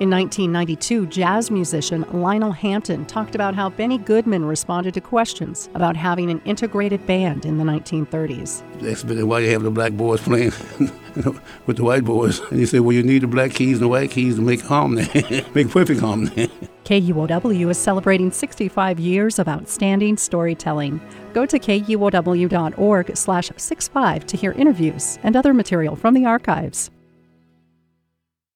In 1992, jazz musician Lionel Hampton talked about how Benny Goodman responded to questions about having an integrated band in the 1930s. They asked me why you have the black boys playing with the white boys. And he said, well, you need the black keys and the white keys to make harmony, make perfect harmony. KUOW is celebrating 65 years of outstanding storytelling. Go to kuow.org slash 65 to hear interviews and other material from the archives.